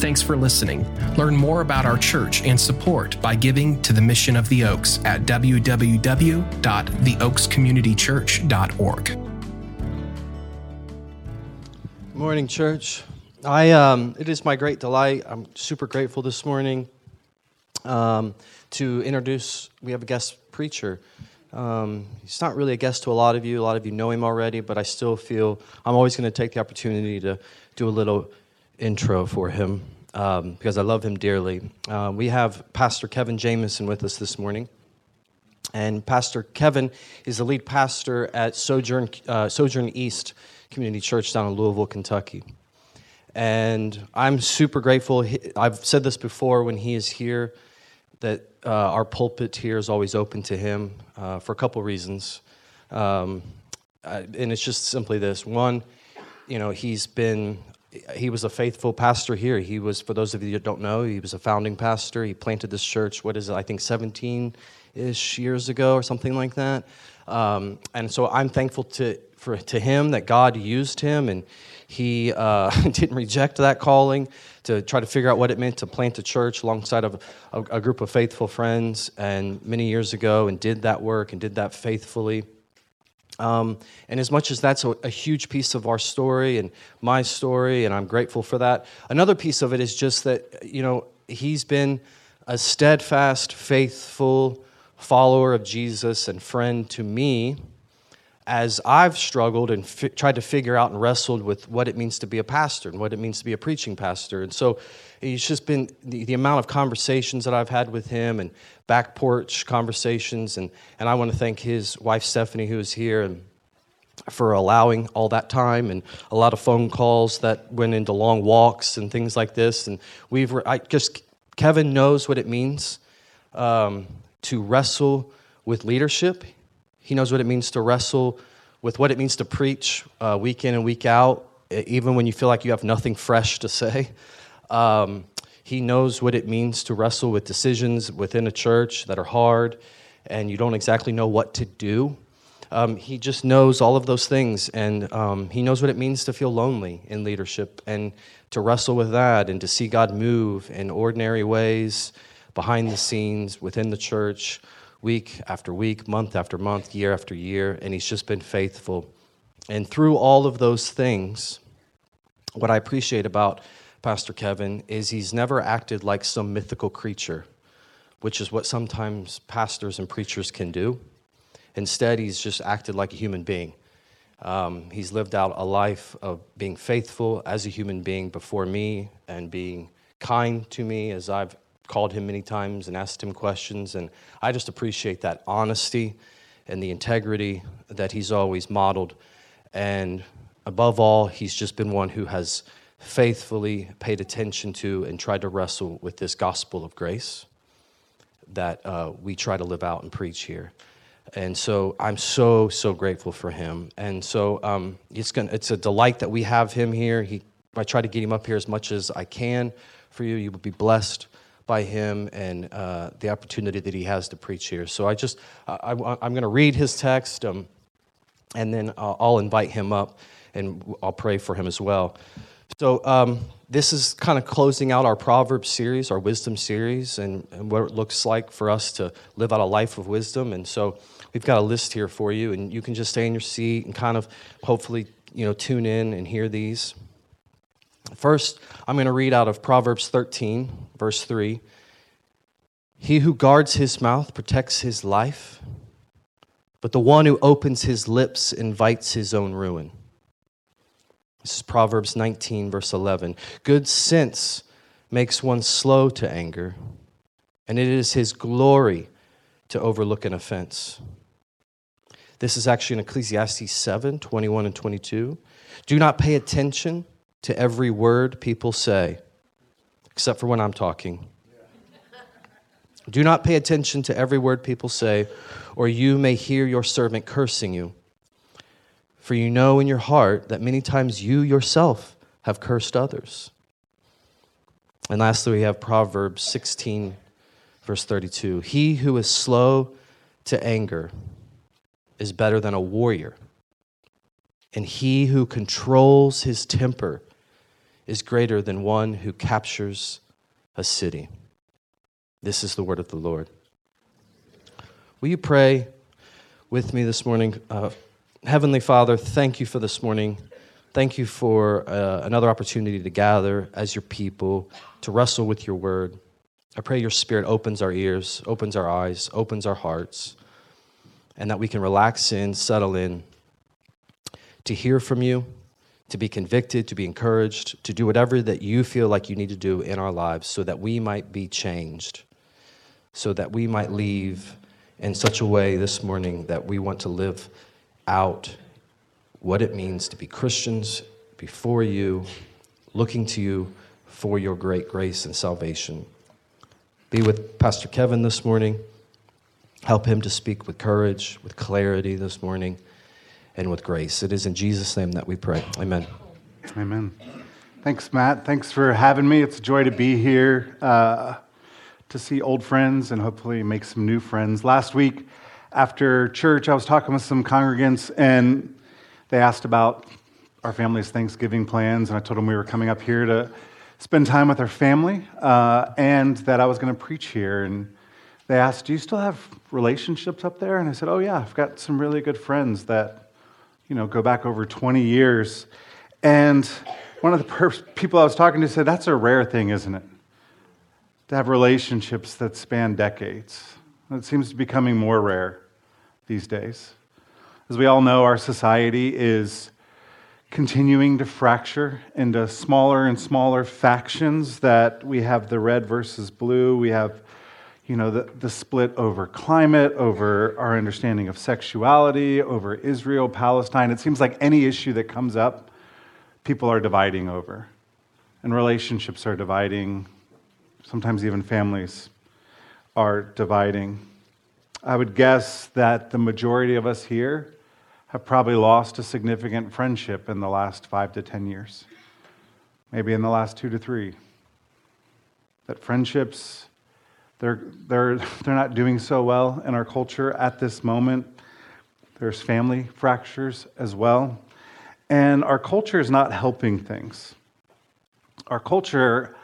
Thanks for listening. Learn more about our church and support by giving to the mission of the Oaks at www.theoakscommunitychurch.org. Morning, church. I, um, it is my great delight. I'm super grateful this morning um, to introduce. We have a guest preacher. Um, he's not really a guest to a lot of you. A lot of you know him already, but I still feel I'm always going to take the opportunity to do a little intro for him um, because I love him dearly. Uh, we have Pastor Kevin Jameson with us this morning. And Pastor Kevin is the lead pastor at Sojourn, uh, Sojourn East Community Church down in Louisville, Kentucky. And I'm super grateful. I've said this before when he is here that uh, our pulpit here is always open to him uh, for a couple reasons. Um, and it's just simply this one, you know, he's been, he was a faithful pastor here. He was, for those of you that don't know, he was a founding pastor. He planted this church, what is it, I think 17 ish years ago or something like that. Um, and so I'm thankful to, for, to him that God used him and he uh, didn't reject that calling to try to figure out what it meant to plant a church alongside of a, a group of faithful friends and many years ago and did that work and did that faithfully. Um, and as much as that's a, a, huge piece of our story and my story, and I'm grateful for that, another piece of it is just that, you know, he's been a steadfast, faithful follower of Jesus and friend to me as I've struggled and tried to figure out and wrestled with what it means to be a pastor and what it means to be a preaching pastor. And so it's just been the, the amount of conversations that I've had with him and back porch conversations. And, and I want to thank his wife, Stephanie, who is here, and for allowing all that time and a lot of phone calls that went into long walks and things like this. And we've, I just, Kevin knows what it means um, to wrestle with leadership. He knows what it means to wrestle with what it means to preach uh, week in and week out, even when you feel like you have nothing fresh to say. Um, he knows what it means to wrestle with decisions within a church that are hard and you don't exactly know what to do. Um, he just knows all of those things, and um, he knows what it means to feel lonely in leadership and to wrestle with that and to see God move in ordinary ways behind the scenes within the church week after week, month after month, year after year, and he's just been faithful. And through all of those things, what I appreciate about Pastor Kevin is he's never acted like some mythical creature, which is what sometimes pastors and preachers can do. Instead, he's just acted like a human being. Um, he's lived out a life of being faithful as a human being before me and being kind to me as I've called him many times and asked him questions. And I just appreciate that honesty and the integrity that he's always modeled. And above all, he's just been one who has faithfully paid attention to and tried to wrestle with this gospel of grace that uh, we try to live out and preach here. And so I'm so, so grateful for him. And so um, it's, gonna, it's a delight that we have him here. He, I try to get him up here as much as I can for you. You will be blessed by him and uh, the opportunity that he has to preach here. So I just, I, am going to read his text um, and then I'll, I'll, invite him up and I'll pray for him as well. So um, this is kind of closing out our Proverbs series, our wisdom series, and, and what it looks like for us to live out a life of wisdom. And so we've got a list here for you, and you can just stay in your seat and kind of hopefully, you know, tune in and hear these. First, I'm going to read out of Proverbs 13, verse 3. He who guards his mouth protects his life, but the one who opens his lips invites his own ruin. This is Proverbs 19, verse 11. Good sense makes one slow to anger, and it is his glory to overlook an offense. This is actually in Ecclesiastes 7, 21 and 22. Do not pay attention to every word people say, except for when I'm talking. Do not pay attention to every word people say, or you may hear your servant cursing you. For you know in your heart that many times you yourself have cursed others. And lastly, we have Proverbs 16, verse 32. He who is slow to anger is better than a warrior, and he who controls his temper is greater than one who captures a city. This is the word of the Lord. Will you pray with me this morning? Uh, Heavenly Father, thank you for this morning. Thank you for uh, another opportunity to gather as your people, to wrestle with your word. I pray your spirit opens our ears, opens our eyes, opens our hearts, and that we can relax in, settle in, to hear from you, to be convicted, to be encouraged, to do whatever that you feel like you need to do in our lives so that we might be changed, so that we might leave in such a way this morning that we want to live out what it means to be Christians before you, looking to you for your great grace and salvation. Be with Pastor Kevin this morning. Help him to speak with courage, with clarity this morning, and with grace. It is in Jesus' name that we pray. Amen. Amen. Thanks, Matt. Thanks for having me. It's a joy to be here. Uh, to see old friends and hopefully make some new friends. Last week after church, I was talking with some congregants and they asked about our family's Thanksgiving plans, and I told them we were coming up here to spend time with our family uh, and that I was going to preach here. And they asked, Do you still have relationships up there? And I said, Oh, yeah, I've got some really good friends that, you know, go back over 20 years. And one of the people I was talking to said, That's a rare thing, isn't it? to have relationships that span decades. It seems to be becoming more rare these days. As we all know, our society is continuing to fracture into smaller and smaller factions that we have the red versus blue, we have you know, the, the split over climate, over our understanding of sexuality, over Israel, Palestine. It seems like any issue that comes up, people are dividing over. And relationships are dividing, sometimes even families, are dividing. I would guess that the majority of us here have probably lost a significant friendship in the last five to 10 years, maybe in the last two to three. That friendships, they're, they're, they're not doing so well in our culture at this moment. There's family fractures as well. And our culture is not helping things. Our culture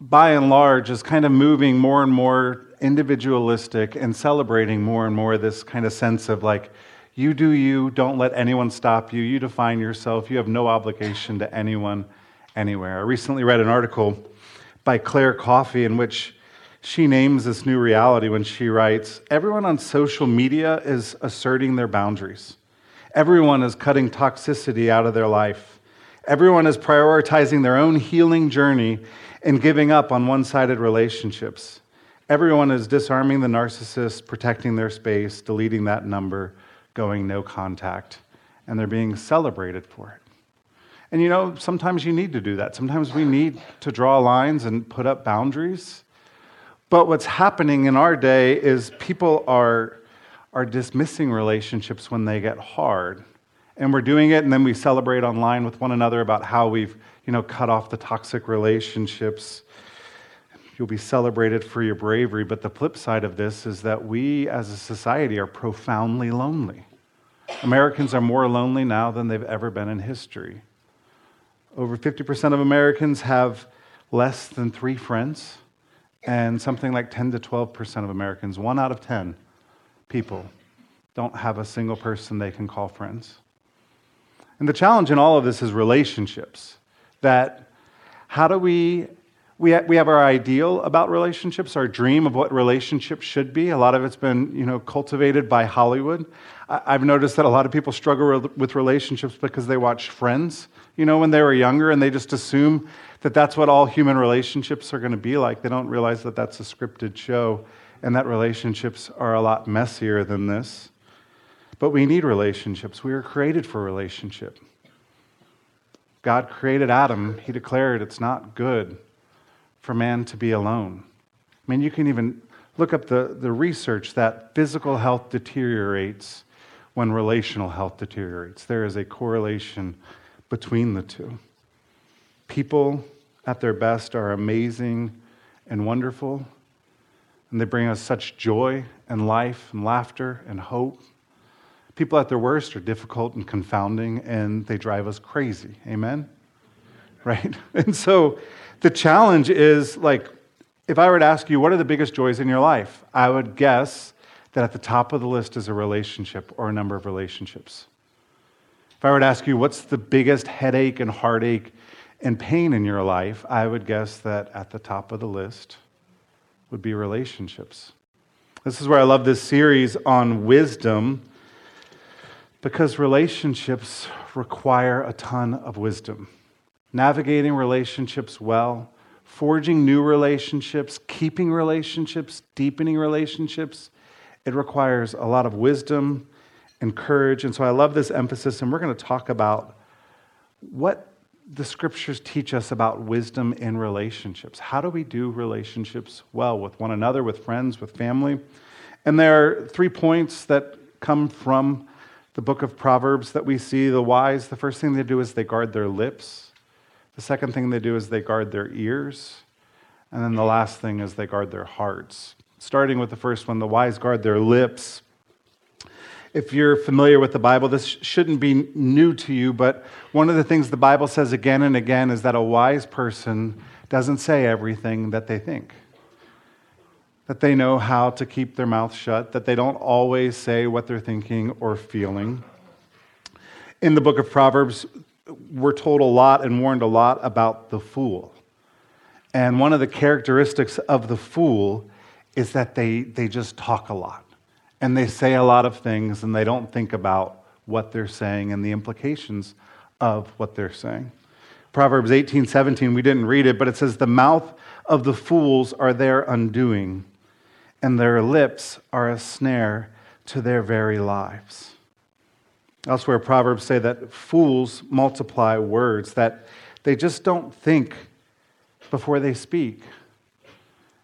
by and large, is kind of moving more and more individualistic and celebrating more and more this kind of sense of like, you do you, don't let anyone stop you, you define yourself, you have no obligation to anyone anywhere. I recently read an article by Claire Coffey in which she names this new reality when she writes Everyone on social media is asserting their boundaries. Everyone is cutting toxicity out of their life. Everyone is prioritizing their own healing journey and giving up on one sided relationships. Everyone is disarming the narcissist, protecting their space, deleting that number, going no contact, and they're being celebrated for it. And you know, sometimes you need to do that. Sometimes we need to draw lines and put up boundaries. But what's happening in our day is people are, are dismissing relationships when they get hard. And we're doing it, and then we celebrate online with one another about how we've you know, cut off the toxic relationships. You'll be celebrated for your bravery. But the flip side of this is that we as a society are profoundly lonely. Americans are more lonely now than they've ever been in history. Over 50% of Americans have less than three friends, and something like 10 to 12% of Americans, one out of 10 people, don't have a single person they can call friends. And the challenge in all of this is relationships that how do we we, ha- we have our ideal about relationships, our dream of what relationships should be. A lot of it's been, you know, cultivated by Hollywood. I- I've noticed that a lot of people struggle with relationships because they watch Friends, you know, when they were younger, and they just assume that that's what all human relationships are going to be like. They don't realize that that's a scripted show, and that relationships are a lot messier than this. But we need relationships. We are created for relationship. God created Adam, he declared it's not good for man to be alone. I mean, you can even look up the, the research that physical health deteriorates when relational health deteriorates. There is a correlation between the two. People at their best are amazing and wonderful, and they bring us such joy and life and laughter and hope. People at their worst are difficult and confounding, and they drive us crazy. Amen? right? And so the challenge is like, if I were to ask you, what are the biggest joys in your life? I would guess that at the top of the list is a relationship or a number of relationships. If I were to ask you, what's the biggest headache and heartache and pain in your life, I would guess that at the top of the list would be relationships. This is where I love this series on wisdom because relationships require a ton of wisdom. Navigating relationships well, forging new relationships, keeping relationships, deepening relationships, it requires a lot of wisdom and courage. And so I love this emphasis, and we're going to talk about what the scriptures teach us about wisdom in relationships. How do we do relationships well with one another, with friends, with family? And there are three points that come from the book of Proverbs that we see. The wise, the first thing they do is they guard their lips. The second thing they do is they guard their ears. And then the last thing is they guard their hearts. Starting with the first one, the wise guard their lips. If you're familiar with the Bible, this shouldn't be new to you, but one of the things the Bible says again and again is that a wise person doesn't say everything that they think. That they know how to keep their mouth shut, that they don't always say what they're thinking or feeling. In the book of Proverbs, we're told a lot and warned a lot about the fool. And one of the characteristics of the fool is that they, they just talk a lot and they say a lot of things and they don't think about what they're saying and the implications of what they're saying. Proverbs 18, 17, we didn't read it, but it says, The mouth of the fools are their undoing, and their lips are a snare to their very lives. Elsewhere, Proverbs say that fools multiply words, that they just don't think before they speak.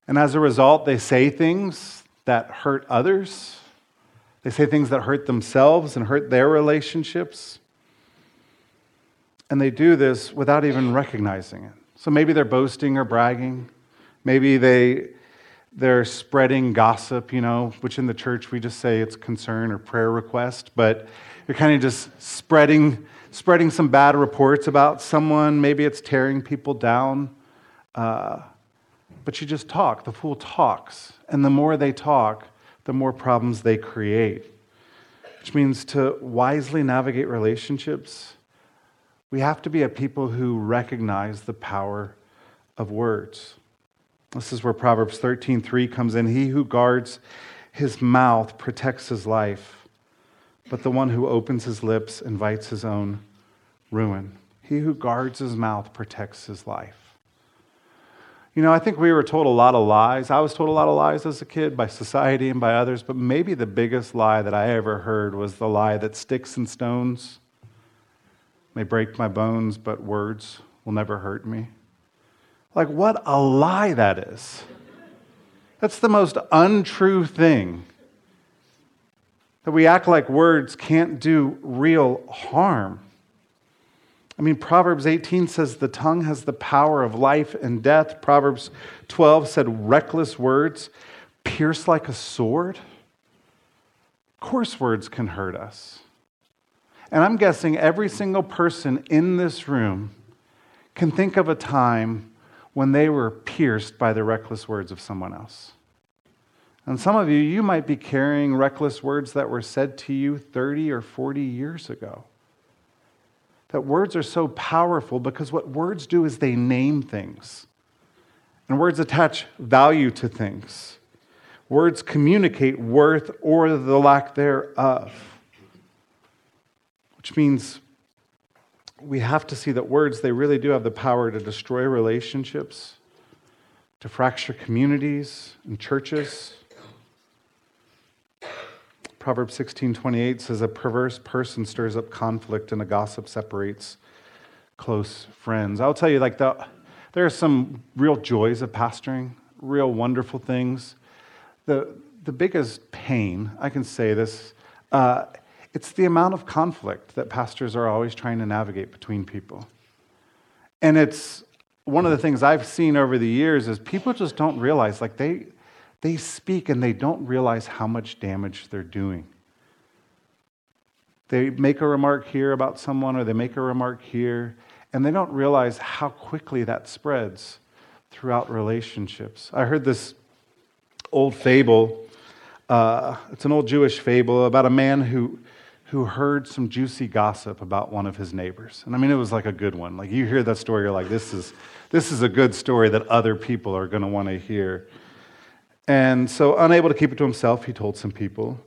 And as a result, they say things that hurt others they say things that hurt themselves and hurt their relationships. And they do this without even recognizing it. So maybe they're boasting or bragging. Maybe they, they're spreading gossip, you know, which in the church we just say it's concern or prayer request. But you're kind of just spreading, spreading some bad reports about someone. Maybe it's tearing people down. Uh, but you just talk. The fool talks. And the more they talk, the more problems they create. Which means to wisely navigate relationships, we have to be a people who recognize the power of words. This is where Proverbs 13:3 comes in. He who guards his mouth protects his life, but the one who opens his lips invites his own ruin. He who guards his mouth protects his life. You know, I think we were told a lot of lies. I was told a lot of lies as a kid by society and by others, but maybe the biggest lie that I ever heard was the lie that sticks and stones may break my bones, but words will never hurt me. Like, what a lie that is. That's the most untrue thing. That we act like words can't do real harm. I mean, Proverbs 18 says the tongue has the power of life and death. Proverbs 12 said reckless words pierce like a sword. Coarse words can hurt us. And I'm guessing every single person in this room can think of a time when they were pierced by the reckless words of someone else. And some of you, you might be carrying reckless words that were said to you 30 or 40 years ago that words are so powerful because what words do is they name things. And words attach value to things. Words communicate worth or the lack thereof. Which means we have to see that words, they really do have the power to destroy relationships, to fracture communities and churches. Proverbs 16:28 says a perverse person stirs up conflict and a gossip separates close friends. I'll tell you like the, there are some real joys of pastoring, real wonderful things. The the biggest pain, I can say this, uh, it's the amount of conflict that pastors are always trying to navigate between people. And it's one of the things I've seen over the years is people just don't realize like they they speak and they don't realize how much damage they're doing. They make a remark here about someone or they make a remark here, And they don't realize how quickly that spreads throughout relationships. I heard this old fable. Uh, it's an old Jewish fable about a man who, who heard some juicy gossip about one of his neighbors. And I mean, it was like a good one. Like you hear that story, you're like, this is, this is a good story that other people are going to want to hear. And so, unable to keep it to himself, he told some people.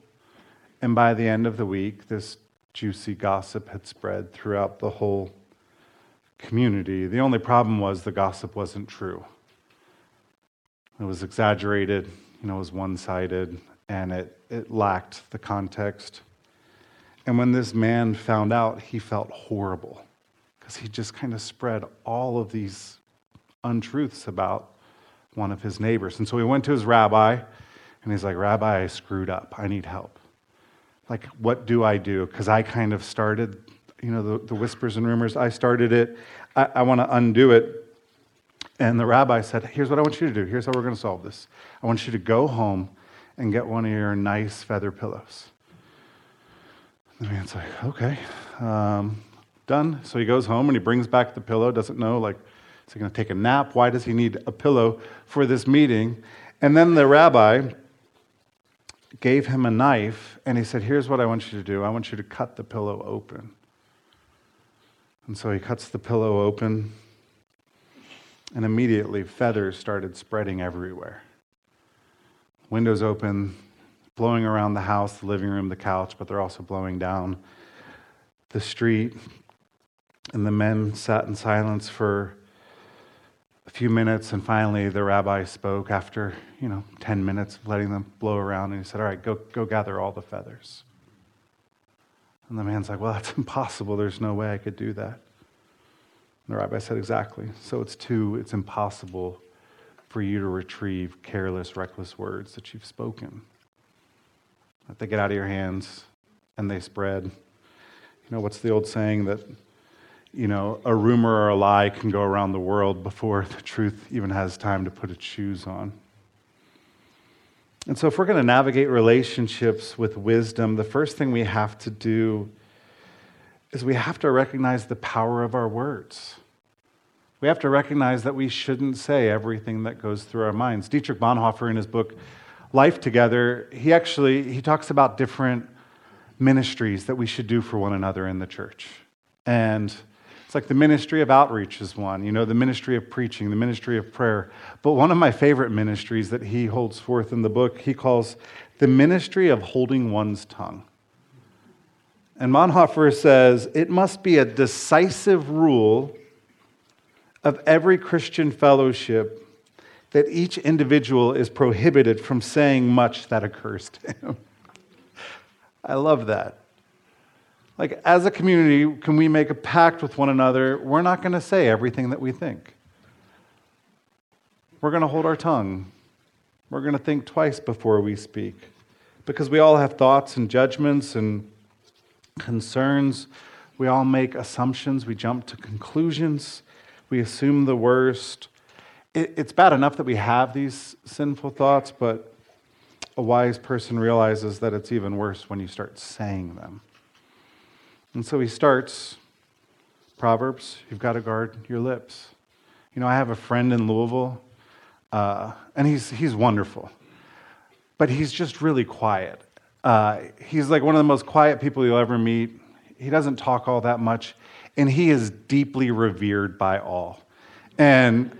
And by the end of the week, this juicy gossip had spread throughout the whole community. The only problem was the gossip wasn't true. It was exaggerated, you know, it was one sided, and it, it lacked the context. And when this man found out, he felt horrible because he just kind of spread all of these untruths about one of his neighbors. And so he went to his rabbi and he's like, Rabbi, I screwed up. I need help. Like, what do I do? Because I kind of started, you know, the, the whispers and rumors. I started it. I, I want to undo it. And the rabbi said, Here's what I want you to do. Here's how we're going to solve this. I want you to go home and get one of your nice feather pillows. And the man's like, Okay, um, done. So he goes home and he brings back the pillow, doesn't know, like, he going to take a nap? Why does he need a pillow for this meeting? And then the rabbi gave him a knife and he said, Here's what I want you to do I want you to cut the pillow open. And so he cuts the pillow open and immediately feathers started spreading everywhere. Windows open, blowing around the house, the living room, the couch, but they're also blowing down the street. And the men sat in silence for a few minutes, and finally the rabbi spoke after, you know, 10 minutes of letting them blow around, and he said, All right, go, go gather all the feathers. And the man's like, Well, that's impossible. There's no way I could do that. And the rabbi said, Exactly. So it's two, it's impossible for you to retrieve careless, reckless words that you've spoken. That they get out of your hands and they spread. You know, what's the old saying that, you know, a rumor or a lie can go around the world before the truth even has time to put its shoes on? And so, if we're going to navigate relationships with wisdom, the first thing we have to do is we have to recognize the power of our words. We have to recognize that we shouldn't say everything that goes through our minds. Dietrich Bonhoeffer, in his book Life Together, he actually he talks about different ministries that we should do for one another in the church. And it's like the ministry of outreach is one, you know, the ministry of preaching, the ministry of prayer. But one of my favorite ministries that he holds forth in the book, he calls the ministry of holding one's tongue. And Bonhoeffer says it must be a decisive rule of every Christian fellowship that each individual is prohibited from saying much that occurs to him. I love that. Like, as a community, can we make a pact with one another? We're not going to say everything that we think. We're going to hold our tongue. We're going to think twice before we speak because we all have thoughts and judgments and concerns. We all make assumptions. We jump to conclusions. We assume the worst. It's bad enough that we have these sinful thoughts, but a wise person realizes that it's even worse when you start saying them. And so he starts Proverbs, you've got to guard your lips. You know, I have a friend in Louisville, uh, and he's, he's wonderful, but he's just really quiet. Uh, he's like one of the most quiet people you'll ever meet. He doesn't talk all that much, and he is deeply revered by all. And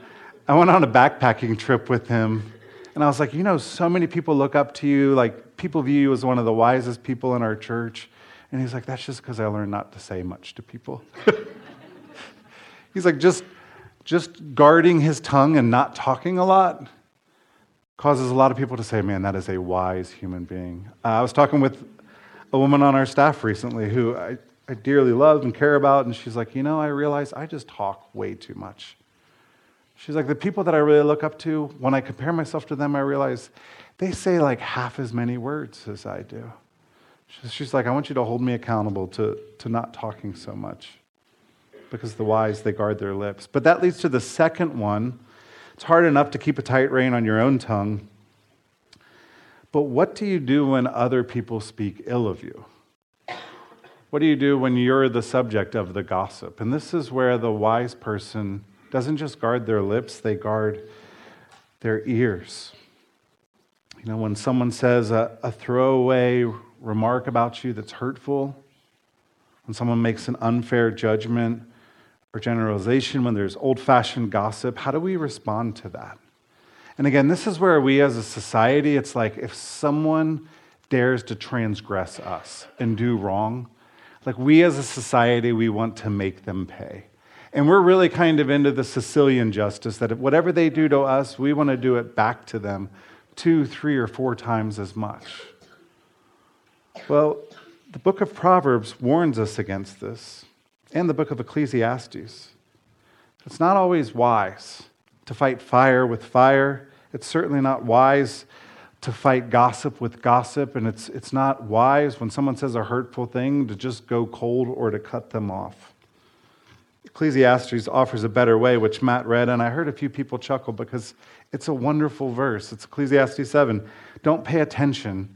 I went on a backpacking trip with him, and I was like, you know, so many people look up to you. Like, people view you as one of the wisest people in our church. And he's like, that's just because I learned not to say much to people. he's like, just, just guarding his tongue and not talking a lot causes a lot of people to say, man, that is a wise human being. Uh, I was talking with a woman on our staff recently who I, I dearly love and care about, and she's like, you know, I realize I just talk way too much. She's like, the people that I really look up to, when I compare myself to them, I realize they say like half as many words as I do. She's like, I want you to hold me accountable to, to not talking so much. Because the wise, they guard their lips. But that leads to the second one it's hard enough to keep a tight rein on your own tongue. But what do you do when other people speak ill of you? What do you do when you're the subject of the gossip? And this is where the wise person doesn't just guard their lips, they guard their ears. You know, when someone says a, a throwaway remark about you that's hurtful, when someone makes an unfair judgment or generalization, when there's old fashioned gossip, how do we respond to that? And again, this is where we as a society, it's like if someone dares to transgress us and do wrong, like we as a society, we want to make them pay. And we're really kind of into the Sicilian justice that whatever they do to us, we want to do it back to them two, three, or four times as much. Well, the book of Proverbs warns us against this, and the book of Ecclesiastes. It's not always wise to fight fire with fire. It's certainly not wise to fight gossip with gossip, and it's, it's not wise when someone says a hurtful thing to just go cold or to cut them off. Ecclesiastes offers a better way, which Matt read, and I heard a few people chuckle because it's a wonderful verse. It's Ecclesiastes 7. Don't pay attention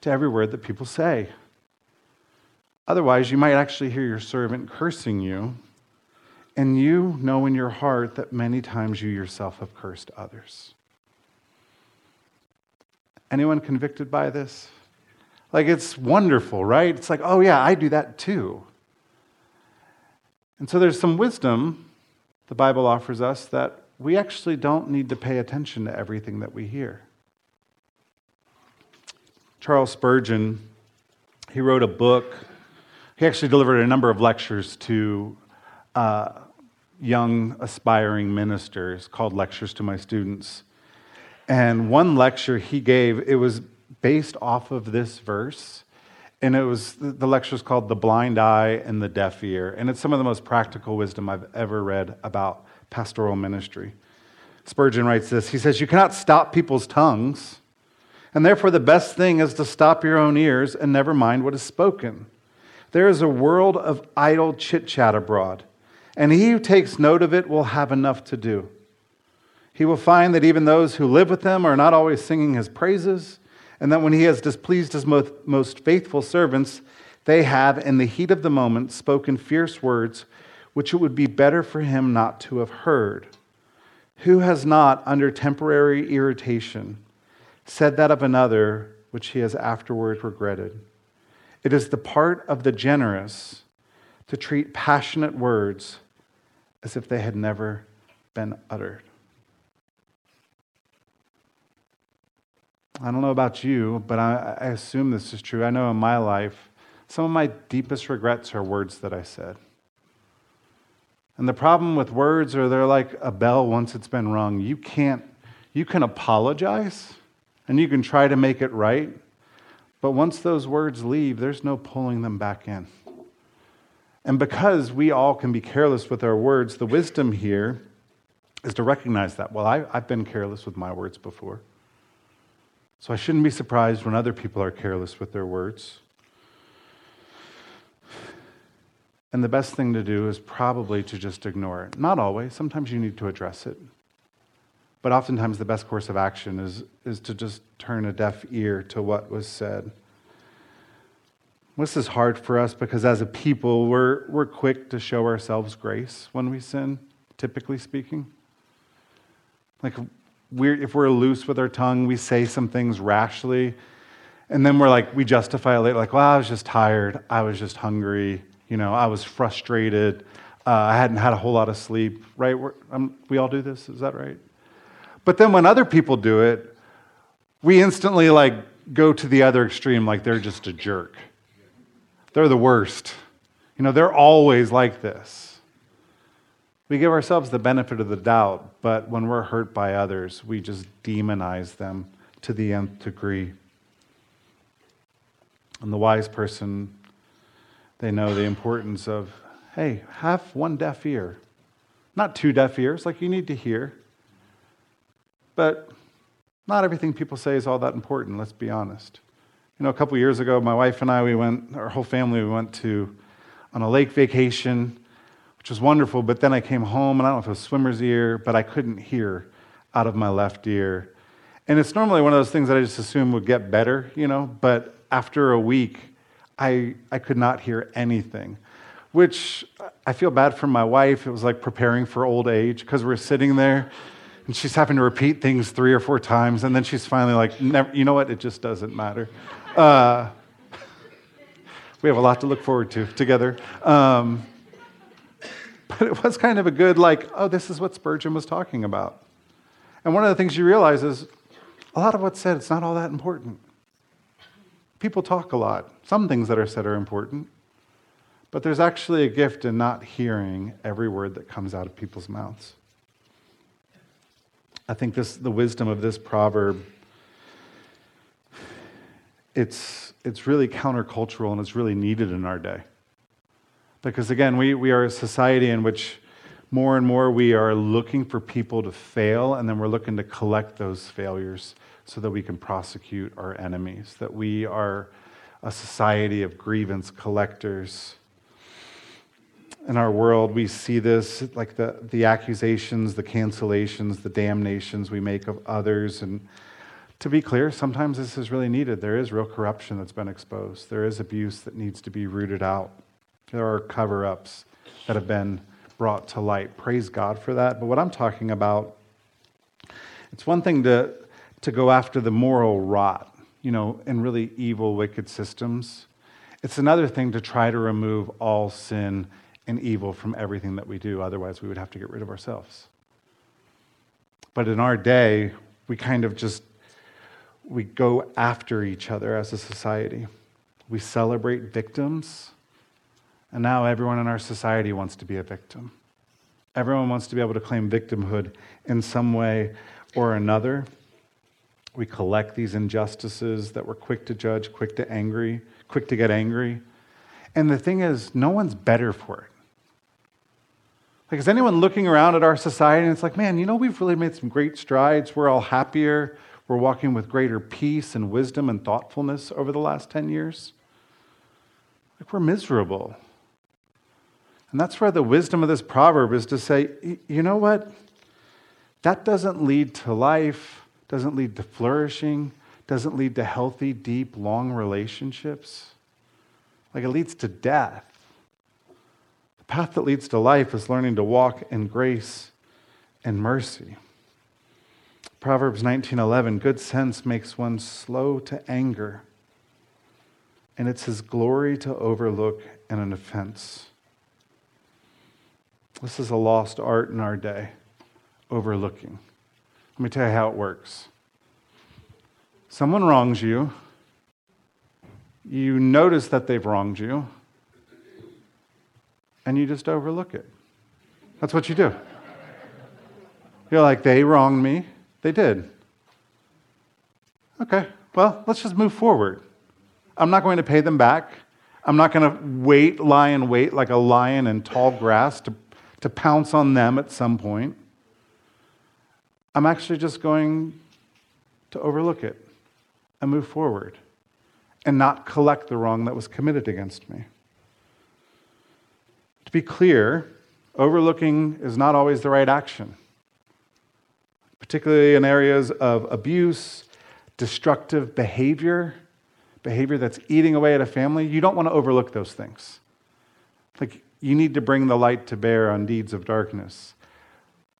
to every word that people say. Otherwise, you might actually hear your servant cursing you, and you know in your heart that many times you yourself have cursed others. Anyone convicted by this? Like, it's wonderful, right? It's like, oh, yeah, I do that too. And so there's some wisdom the Bible offers us that we actually don't need to pay attention to everything that we hear. Charles Spurgeon, he wrote a book. He actually delivered a number of lectures to uh, young aspiring ministers called Lectures to My Students. And one lecture he gave, it was based off of this verse. And it was the lecture was called The Blind Eye and the Deaf Ear. And it's some of the most practical wisdom I've ever read about pastoral ministry. Spurgeon writes this He says, You cannot stop people's tongues, and therefore the best thing is to stop your own ears and never mind what is spoken. There is a world of idle chit chat abroad, and he who takes note of it will have enough to do. He will find that even those who live with him are not always singing his praises, and that when he has displeased his most faithful servants, they have, in the heat of the moment, spoken fierce words which it would be better for him not to have heard. Who has not, under temporary irritation, said that of another which he has afterward regretted? It is the part of the generous to treat passionate words as if they had never been uttered. I don't know about you, but I, I, assume this is true. I know in my life, some of my deepest regrets are words that I said. And the problem with words are they're like a bell once it's been rung. You can't, you can apologize and you can try to make it right, but once those words leave, there's no pulling them back in. And because we all can be careless with our words, the wisdom here is to recognize that. Well, I, have been careless with my words before. So I shouldn't be surprised when other people are careless with their words. And the best thing to do is probably to just ignore it. Not always, sometimes you need to address it. But oftentimes, the best course of action is, is to just turn a deaf ear to what was said. This is hard for us because as a people, we're, we're quick to show ourselves grace when we sin, typically speaking. Like we're, if we're loose with our tongue, we say some things rashly, and then we're like, we justify it later, like, well, I was just tired, I was just hungry, you know, I was frustrated, uh, I hadn't had a whole lot of sleep, right? Um, we all do this, is that right? But then when other people do it, we instantly like go to the other extreme, like they're just a jerk. They're the worst. You know, they're always like this. We give ourselves the benefit of the doubt, but when we're hurt by others, we just demonize them to the nth degree. And the wise person, they know the importance of, hey, have one deaf ear. Not two deaf ears, like you need to hear. But not everything people say is all that important, let's be honest. You know, a couple years ago, my wife and I, we went, our whole family, we went to on a lake vacation which was wonderful. But then I came home, and I don't know if it was swimmer's ear, but I couldn't hear out of my left ear. And it's normally one of those things that I just assume would get better, you know, but after a week, I, I could not hear anything, which I feel bad for my wife. It was like preparing for old age because we're sitting there and she's having to repeat things three or four times, and then she's finally like, you know what? It just doesn't matter. Uh, we have a lot to look forward to together. Um, but it was kind of a good, like, oh, this is what Spurgeon was talking about. And one of the things you realize is a lot of what's said, it's not all that important. People talk a lot. Some things that are said are important. But there's actually a gift in not hearing every word that comes out of people's mouths. I think this, the wisdom of this proverb, it's, it's really countercultural and it's really needed in our day. Because again, we, we are a society in which more and more we are looking for people to fail, and then we're looking to collect those failures so that we can prosecute our enemies. That we are a society of grievance collectors in our world, we see this like the, the accusations, the cancellations, the damnations we make of others. And to be clear, sometimes this is really needed. There is real corruption that's been exposed, there is abuse that needs to be rooted out, there are cover ups that have been brought to light. Praise God for that. But what I'm talking about, it's one thing to, to go after the moral rot, you know, in really evil, wicked systems. It's another thing to try to remove all sin and evil from everything that we do. Otherwise, we would have to get rid of ourselves. But in our day, we kind of just we go after each other as a society. We celebrate victims, and now everyone in our society wants to be a victim. Everyone wants to be able to claim victimhood in some way or another. We collect these injustices that we're quick to judge, quick to angry, quick to get angry. And the thing is, no one's better for it. Like, is anyone looking around at our society and it's like, man, you know, we've really made some great strides. We're all happier. We're walking with greater peace and wisdom and thoughtfulness over the last 10 years? Like, we're miserable. And that's where the wisdom of this proverb is to say, you know what? That doesn't lead to life, doesn't lead to flourishing, doesn't lead to healthy, deep, long relationships. Like, it leads to death path that leads to life is learning to walk in grace and mercy. Proverbs 19:11 good sense makes one slow to anger and it's his glory to overlook an offense. This is a lost art in our day, overlooking. Let me tell you how it works. Someone wrongs you, you notice that they've wronged you, and you just overlook it. That's what you do. You're like, they wronged me. They did. Okay, well, let's just move forward. I'm not going to pay them back. I'm not going to wait, lie and wait like a lion in tall grass to, to pounce on them at some point. I'm actually just going to overlook it and move forward and not collect the wrong that was committed against me. Be clear, overlooking is not always the right action, particularly in areas of abuse, destructive behavior, behavior that's eating away at a family. You don't want to overlook those things. Like, you need to bring the light to bear on deeds of darkness.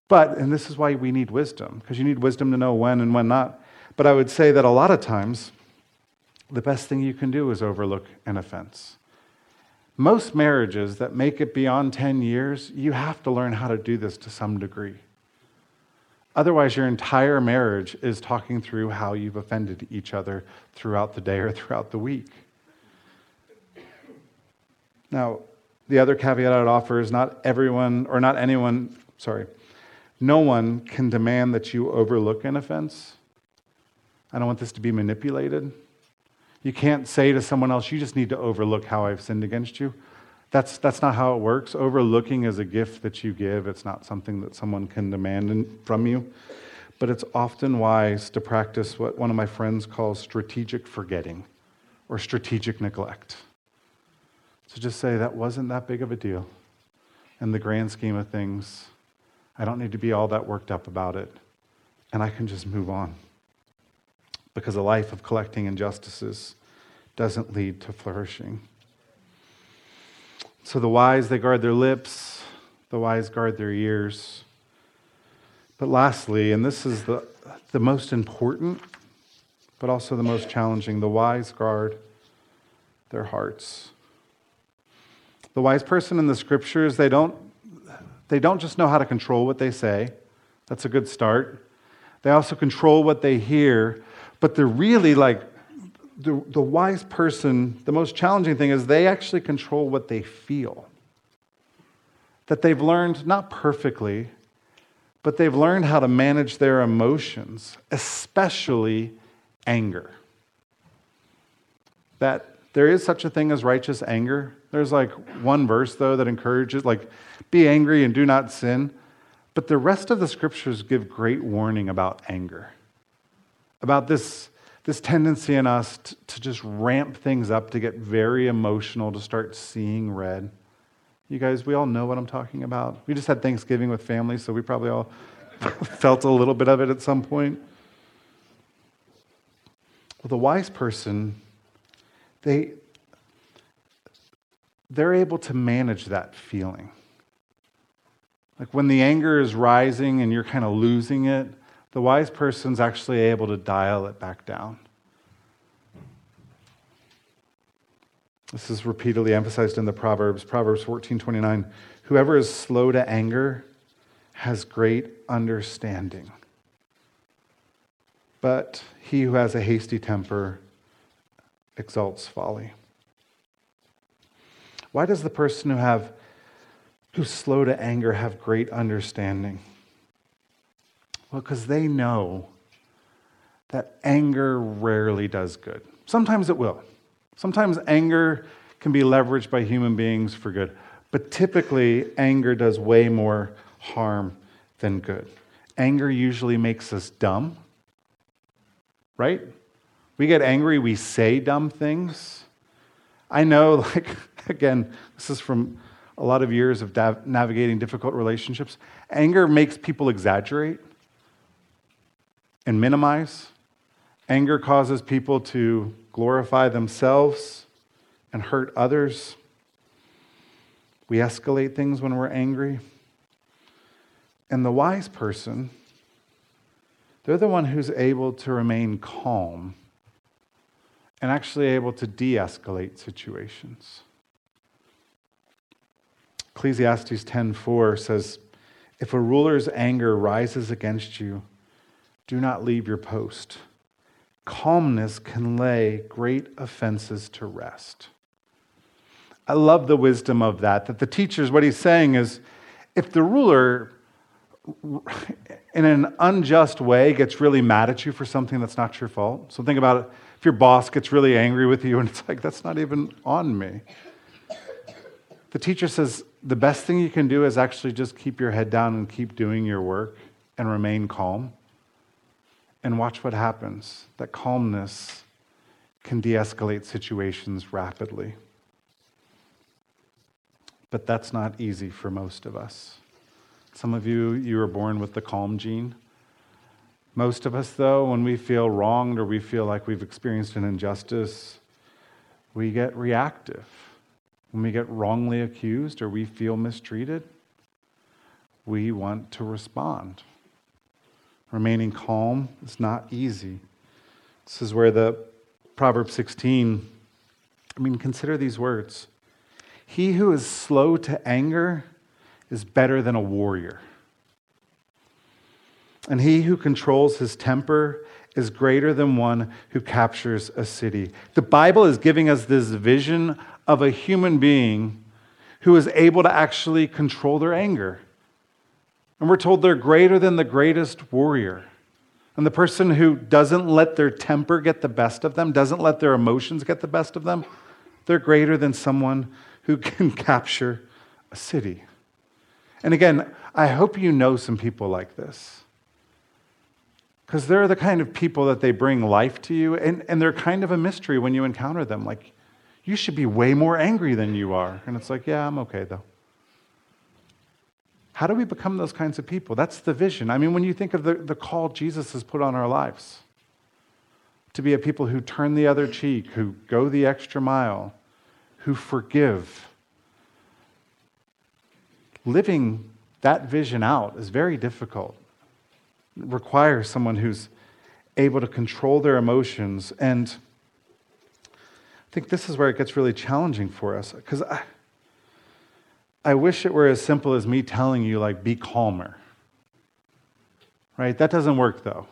But, and this is why we need wisdom, because you need wisdom to know when and when not. But I would say that a lot of times, the best thing you can do is overlook an offense. Most marriages that make it beyond 10 years, you have to learn how to do this to some degree. Otherwise, your entire marriage is talking through how you've offended each other throughout the day or throughout the week. Now, the other caveat I'd offer is not everyone, or not anyone, sorry, no one can demand that you overlook an offense. I don't want this to be manipulated. You can't say to someone else, you just need to overlook how I've sinned against you. That's, that's not how it works. Overlooking is a gift that you give, it's not something that someone can demand from you. But it's often wise to practice what one of my friends calls strategic forgetting or strategic neglect. So just say, that wasn't that big of a deal. In the grand scheme of things, I don't need to be all that worked up about it. And I can just move on because a life of collecting injustices doesn't lead to flourishing. So the wise, they guard their lips, the wise guard their ears. But lastly, and this is the, the most important, but also the most challenging, the wise guard their hearts. The wise person in the scriptures, they don't, they don't just know how to control what they say. That's a good start. They also control what they hear, but they're really like the, the wise person, the most challenging thing is they actually control what they feel. That they've learned, not perfectly, but they've learned how to manage their emotions, especially anger. That there is such a thing as righteous anger. There's like one verse, though, that encourages, like, be angry and do not sin. But the rest of the scriptures give great warning about anger, about this, this tendency in us to, to just ramp things up, to get very emotional, to start seeing red. You guys, we all know what I'm talking about. We just had Thanksgiving with family, so we probably all felt a little bit of it at some point. Well, the wise person, they, they're able to manage that feeling. Like when the anger is rising and you're kind of losing it, the wise person's actually able to dial it back down. This is repeatedly emphasized in the Proverbs, Proverbs 14:29. Whoever is slow to anger has great understanding. But he who has a hasty temper exalts folly. Why does the person who have who's slow to anger have great understanding? Well, because they know that anger rarely does good. Sometimes it will. Sometimes anger can be leveraged by human beings for good, but typically anger does way more harm than good. Anger usually makes us dumb, right? We get angry, we say dumb things. I know, like, again, this is from a lot of years of navigating difficult relationships. Anger makes people exaggerate and minimize. Anger causes people to glorify themselves and hurt others. We escalate things when we're angry. And the wise person, they're the one who's able to remain calm and actually able to de escalate situations. Ecclesiastes 10:4 says, "If a ruler's anger rises against you, do not leave your post. Calmness can lay great offenses to rest." I love the wisdom of that. That the teacher's what he's saying is if the ruler in an unjust way gets really mad at you for something that's not your fault. So think about it. If your boss gets really angry with you and it's like, that's not even on me. The teacher says, the best thing you can do is actually just keep your head down and keep doing your work and remain calm and watch what happens. That calmness can de escalate situations rapidly. But that's not easy for most of us. Some of you, you were born with the calm gene. Most of us, though, when we feel wronged or we feel like we've experienced an injustice, we get reactive when we get wrongly accused or we feel mistreated, we want to respond. Remaining calm is not easy. This is where the Proverb 16, I mean, consider these words. He who is slow to anger is better than a warrior. And he who controls his temper is greater than one who captures a city. The Bible is giving us this vision of a human being who is able to actually control their anger. And we're told they're greater than the greatest warrior. And the person who doesn't let their temper get the best of them, doesn't let their emotions get the best of them, they're greater than someone who can capture a city. And again, I hope you know some people like this. Because they're the kind of people that they bring life to you, and, and they're kind of a mystery when you encounter them. Like, you should be way more angry than you are. And it's like, Yeah, I'm okay though. How do we become those kinds of people? That's the vision. I mean, when you think of the, the call Jesus has put on our lives to be a people who turn the other cheek, who go the extra mile, who forgive. Living that vision out is very difficult. It requires someone who's able to control their emotions. And I think this is where it gets really challenging for us because I, I wish it were as simple as me telling you, like, be calmer. Right? That doesn't work, though.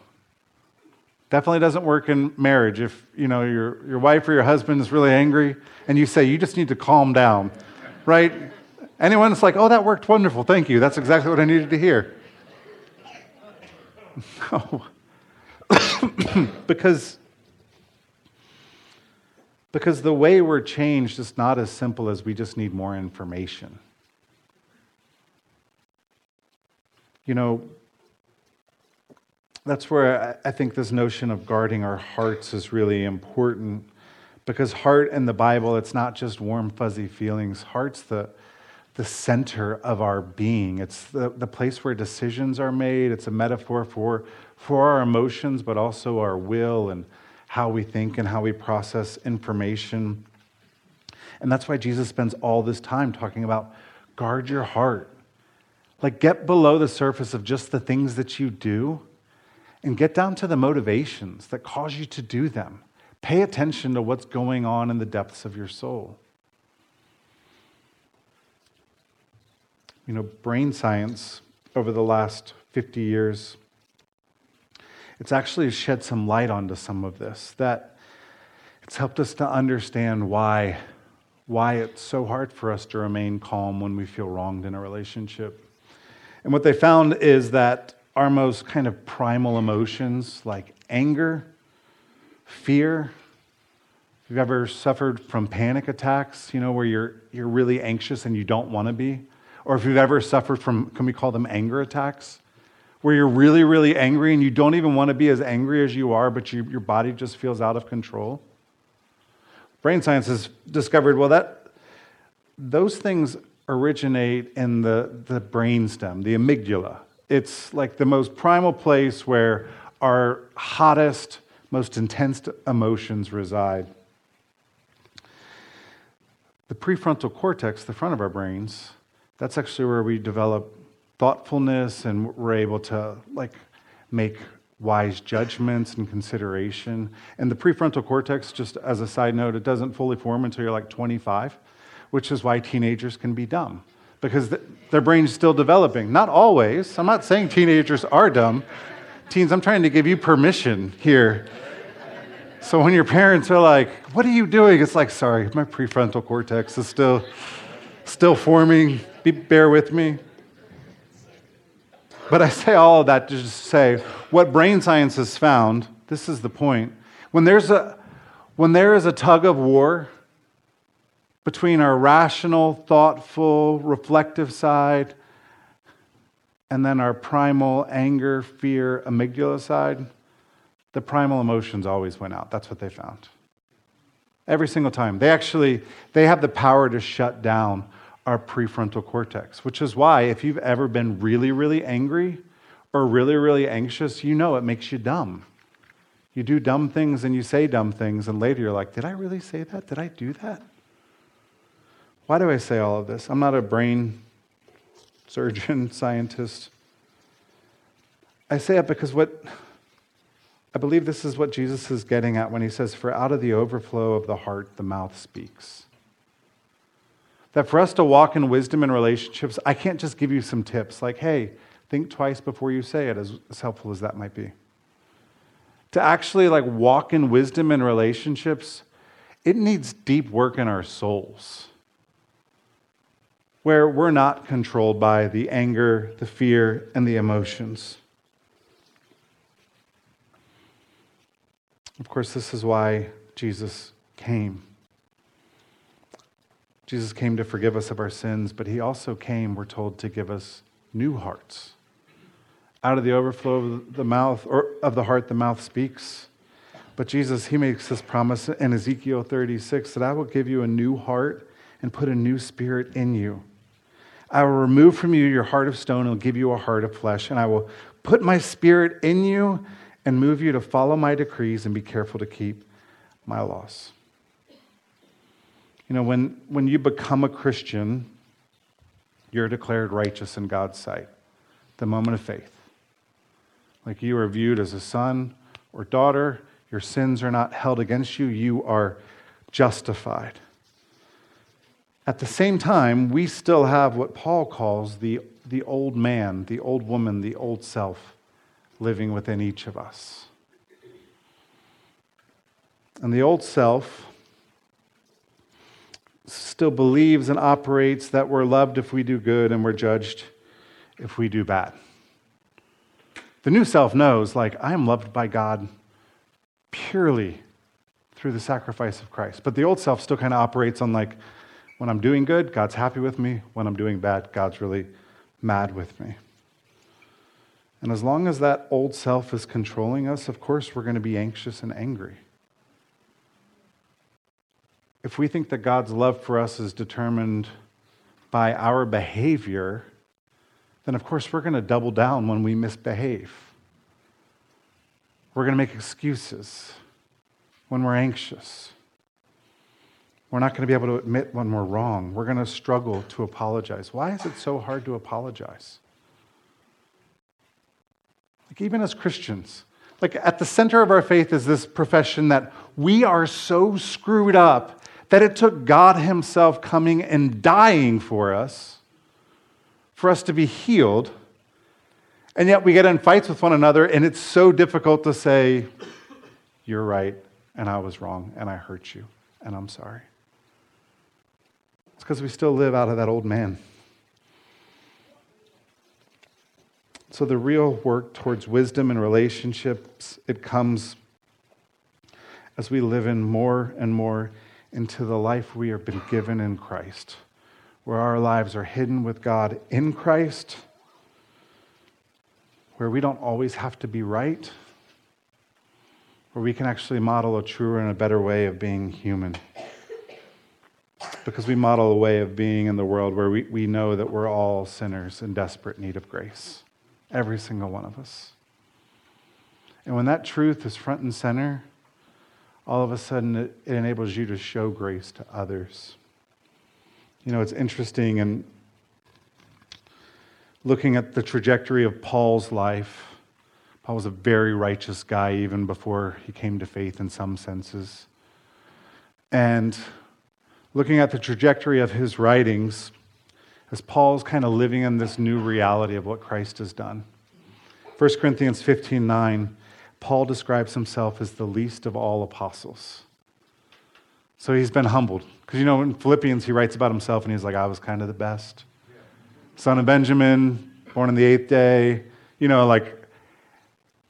Definitely doesn't work in marriage. If you know your, your wife or your husband is really angry and you say, you just need to calm down, right? Anyone that's like, oh, that worked wonderful, thank you. That's exactly what I needed to hear. No. because, because the way we're changed is not as simple as we just need more information. You know, that's where I think this notion of guarding our hearts is really important because heart in the Bible, it's not just warm, fuzzy feelings. Heart's the, the center of our being. It's the, the place where decisions are made. It's a metaphor for, for our emotions, but also our will and how we think and how we process information. And that's why Jesus spends all this time talking about guard your heart. Like, get below the surface of just the things that you do and get down to the motivations that cause you to do them. Pay attention to what's going on in the depths of your soul. You know, brain science over the last 50 years, it's actually shed some light onto some of this, that it's helped us to understand why, why it's so hard for us to remain calm when we feel wronged in a relationship. And what they found is that our most kind of primal emotions like anger, fear. If you've ever suffered from panic attacks, you know, where you're, you're really anxious and you don't want to be, or if you've ever suffered from, can we call them anger attacks, where you're really, really angry and you don't even want to be as angry as you are, but you, your body just feels out of control. Brain science has discovered, well, that those things originate in the, the brainstem, the amygdala. It's like the most primal place where our hottest, most intense emotions reside. The prefrontal cortex, the front of our brains, that's actually where we develop thoughtfulness and we're able to like make wise judgments and consideration. And the prefrontal cortex, just as a side note, it doesn't fully form until you're like 25, which is why teenagers can be dumb because their brain's still developing. Not always. I'm not saying teenagers are dumb. Teens, I'm trying to give you permission here. So when your parents are like, "What are you doing?" It's like, "Sorry, my prefrontal cortex is still still forming. Be, bear with me." But I say all of that to just say what brain science has found, this is the point. When there's a when there is a tug of war between our rational, thoughtful, reflective side and then our primal anger, fear, amygdala side, the primal emotions always went out. That's what they found. Every single time. They actually they have the power to shut down our prefrontal cortex, which is why if you've ever been really really angry or really really anxious, you know it makes you dumb. You do dumb things and you say dumb things and later you're like, "Did I really say that? Did I do that?" Why do I say all of this? I'm not a brain surgeon, scientist. I say it because what I believe this is what Jesus is getting at when he says, For out of the overflow of the heart, the mouth speaks. That for us to walk in wisdom in relationships, I can't just give you some tips like, hey, think twice before you say it, as, as helpful as that might be. To actually like walk in wisdom in relationships, it needs deep work in our souls where we're not controlled by the anger, the fear, and the emotions. Of course, this is why Jesus came. Jesus came to forgive us of our sins, but he also came, we're told, to give us new hearts. Out of the overflow of the mouth or of the heart the mouth speaks. But Jesus, he makes this promise in Ezekiel 36 that I will give you a new heart and put a new spirit in you. I will remove from you your heart of stone and give you a heart of flesh, and I will put my spirit in you, and move you to follow my decrees and be careful to keep my laws. You know, when, when you become a Christian, you're declared righteous in God's sight, the moment of faith. Like you are viewed as a son or daughter, your sins are not held against you, you are justified. At the same time, we still have what Paul calls the, the old man, the old woman, the old self living within each of us. And the old self still believes and operates that we're loved if we do good and we're judged if we do bad. The new self knows, like, I am loved by God purely through the sacrifice of Christ. But the old self still kind of operates on, like, when I'm doing good, God's happy with me. When I'm doing bad, God's really mad with me. And as long as that old self is controlling us, of course, we're going to be anxious and angry. If we think that God's love for us is determined by our behavior, then of course we're going to double down when we misbehave. We're going to make excuses when we're anxious. We're not going to be able to admit when we're wrong. We're going to struggle to apologize. Why is it so hard to apologize? Like, even as Christians, like at the center of our faith is this profession that we are so screwed up that it took God Himself coming and dying for us for us to be healed. And yet we get in fights with one another, and it's so difficult to say, You're right, and I was wrong, and I hurt you, and I'm sorry. It's because we still live out of that old man. So the real work towards wisdom and relationships, it comes as we live in more and more into the life we have been given in Christ, where our lives are hidden with God in Christ, where we don't always have to be right, where we can actually model a truer and a better way of being human. Because we model a way of being in the world where we, we know that we're all sinners in desperate need of grace. Every single one of us. And when that truth is front and center, all of a sudden it, it enables you to show grace to others. You know, it's interesting and looking at the trajectory of Paul's life. Paul was a very righteous guy even before he came to faith in some senses. And looking at the trajectory of his writings, as Paul's kind of living in this new reality of what Christ has done. 1 Corinthians 15 9, Paul describes himself as the least of all apostles. So he's been humbled. Because you know, in Philippians, he writes about himself and he's like, I was kind of the best. Son of Benjamin, born on the eighth day. You know, like,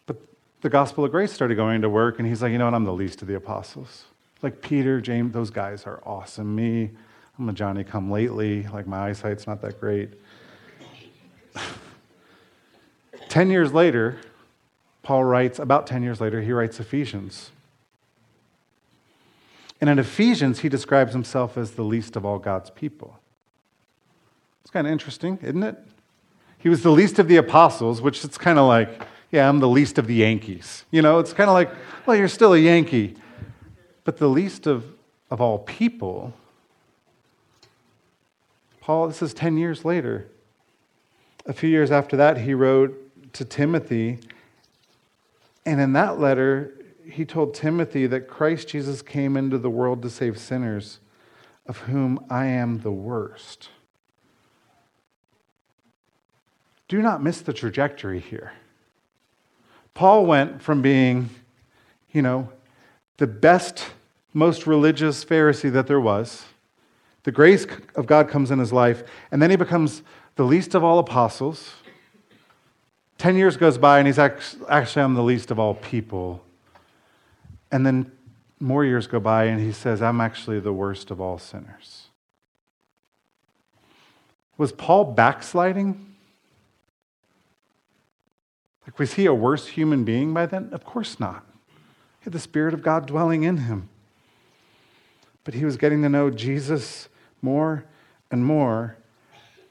but the gospel of grace started going to work and he's like, you know what, I'm the least of the apostles. Like Peter, James, those guys are awesome. Me, I'm a Johnny come lately, like my eyesight's not that great. ten years later, Paul writes, about 10 years later, he writes Ephesians. And in Ephesians, he describes himself as the least of all God's people. It's kind of interesting, isn't it? He was the least of the apostles, which it's kind of like, yeah, I'm the least of the Yankees. You know, it's kind of like, well, you're still a Yankee. But the least of, of all people Paul, this is 10 years later. A few years after that, he wrote to Timothy. And in that letter, he told Timothy that Christ Jesus came into the world to save sinners, of whom I am the worst. Do not miss the trajectory here. Paul went from being, you know, the best, most religious Pharisee that there was the grace of God comes in his life, and then he becomes the least of all apostles. Ten years goes by, and he's actually, I'm the least of all people. And then more years go by, and he says, I'm actually the worst of all sinners. Was Paul backsliding? Like, was he a worse human being by then? Of course not. He had the Spirit of God dwelling in him. But he was getting to know Jesus more and more.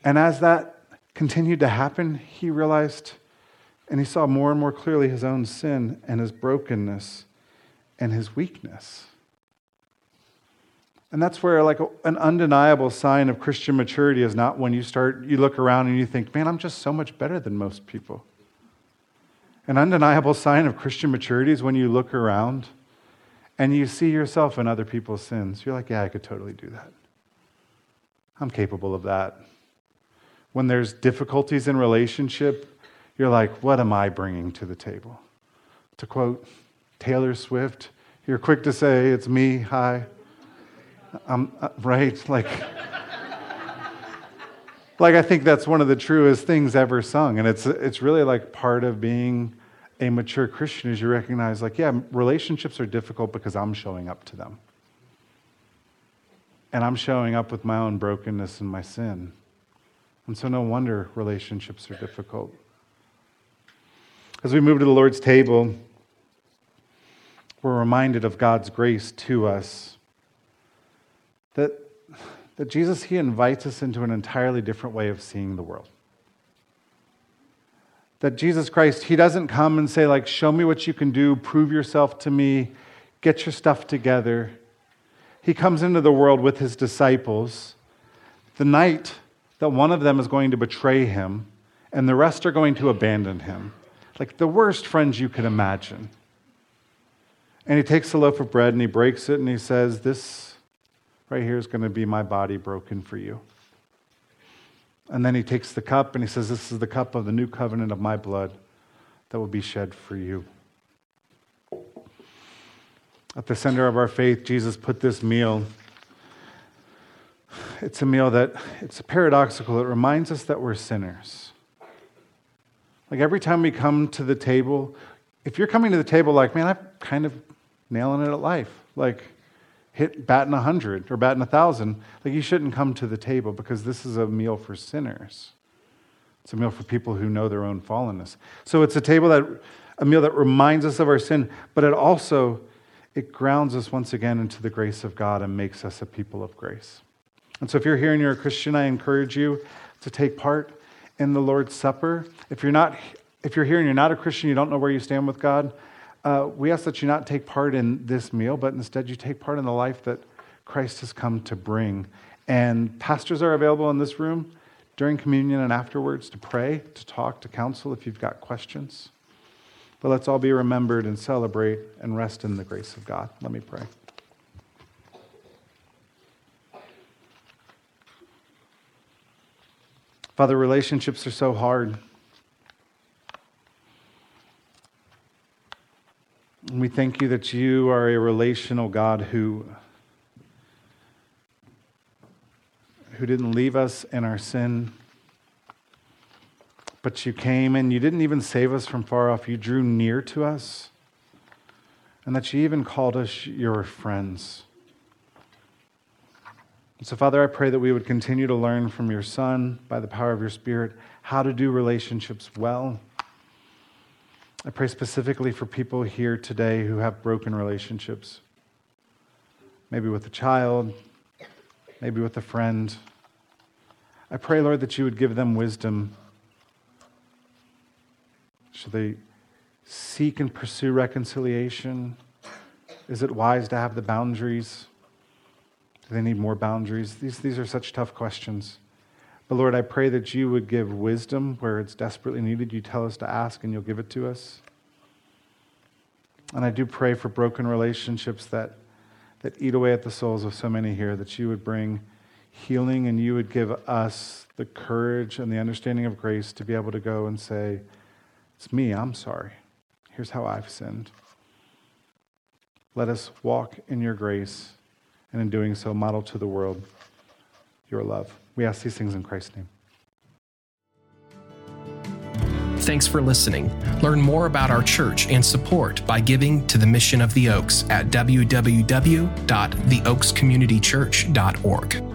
And as that continued to happen, he realized, And he saw more and more clearly his own sin and his brokenness and his weakness. And that's where, like, an undeniable sign of Christian maturity is not when you start, you look around and you think, man, I'm just so much better than most people. An undeniable sign of Christian maturity is when you look around and you see yourself in other people's sins. You're like, yeah, I could totally do that. I'm capable of that. When there's difficulties in relationship, you're like, what am I bringing to the table? To quote Taylor Swift, you're quick to say, it's me, hi. I'm, uh, right? Like, like I think that's one of the truest things ever sung. And it's, it's really like part of being a mature Christian is you recognize, like, yeah, relationships are difficult because I'm showing up to them. And I'm showing up with my own brokenness and my sin. And so, no wonder relationships are difficult. As we move to the Lord's table, we're reminded of God's grace to us. That, that Jesus, He invites us into an entirely different way of seeing the world that Jesus Christ, He doesn't come and say, like, show me what you can do, prove yourself to me, get your stuff together. He comes into the world with His disciples the night that one of them is going to betray Him and the rest are going to abandon Him. Like the worst friends you could imagine. And He takes a loaf of bread and He breaks it and He says, This right here is going to be my body broken for you. And then he takes the cup and he says, This is the cup of the new covenant of my blood that will be shed for you. At the center of our faith, Jesus put this meal. It's a meal that it's paradoxical. It reminds us that we're sinners. Like every time we come to the table, if you're coming to the table like, man, I'm kind of nailing it at life. Like, hit batting 100 or batting 1,000. Like, you shouldn't come to the table because this is a meal for sinners. It's a meal for people who know their own fallenness. So it's a table that, a meal that reminds us of our sin, but it also, it grounds us once again into the grace of God and makes us a people of grace. And so if you're here and you're a Christian, I encourage you to take part in the Lord's Supper. If you're not, if you're here and you're not a Christian, you don't know where you stand with God, uh, we ask that you not take part in this meal, but instead you take part in the life that Christ has come to bring. And pastors are available in this room during communion and afterwards to pray, to talk, to counsel if you've got questions. But let's all be remembered and celebrate and rest in the grace of God. Let me pray. Father, relationships are so hard. And we thank you that you are a relational God who, who didn't leave us in our sin, but you came and you didn't even save us from far off. You drew near to us, and that you even called us your friends. So, Father, I pray that we would continue to learn from your Son by the power of your Spirit how to do relationships well I pray specifically for people here today who have broken relationships. Maybe with a child, maybe with a friend. I pray, Lord, that you would give them wisdom. Should they seek and pursue reconciliation? Is it wise to have the boundaries? Do they need more boundaries? These, these are such tough questions. Lord, I pray that you would give wisdom where it's desperately needed. You tell us to ask and you'll give it to us. And I do pray for broken relationships that, that eat away at the souls of so many here, that you would bring healing and you would give us the courage and the understanding of grace to be able to go and say, It's me, I'm sorry. Here's how I've sinned. Let us walk in your grace, and in doing so, model to the world your love. We ask these things in Christ's name. Thanks for listening. Learn more about our church and support by giving to the mission of the Oaks at www.theoakscommunitychurch.org.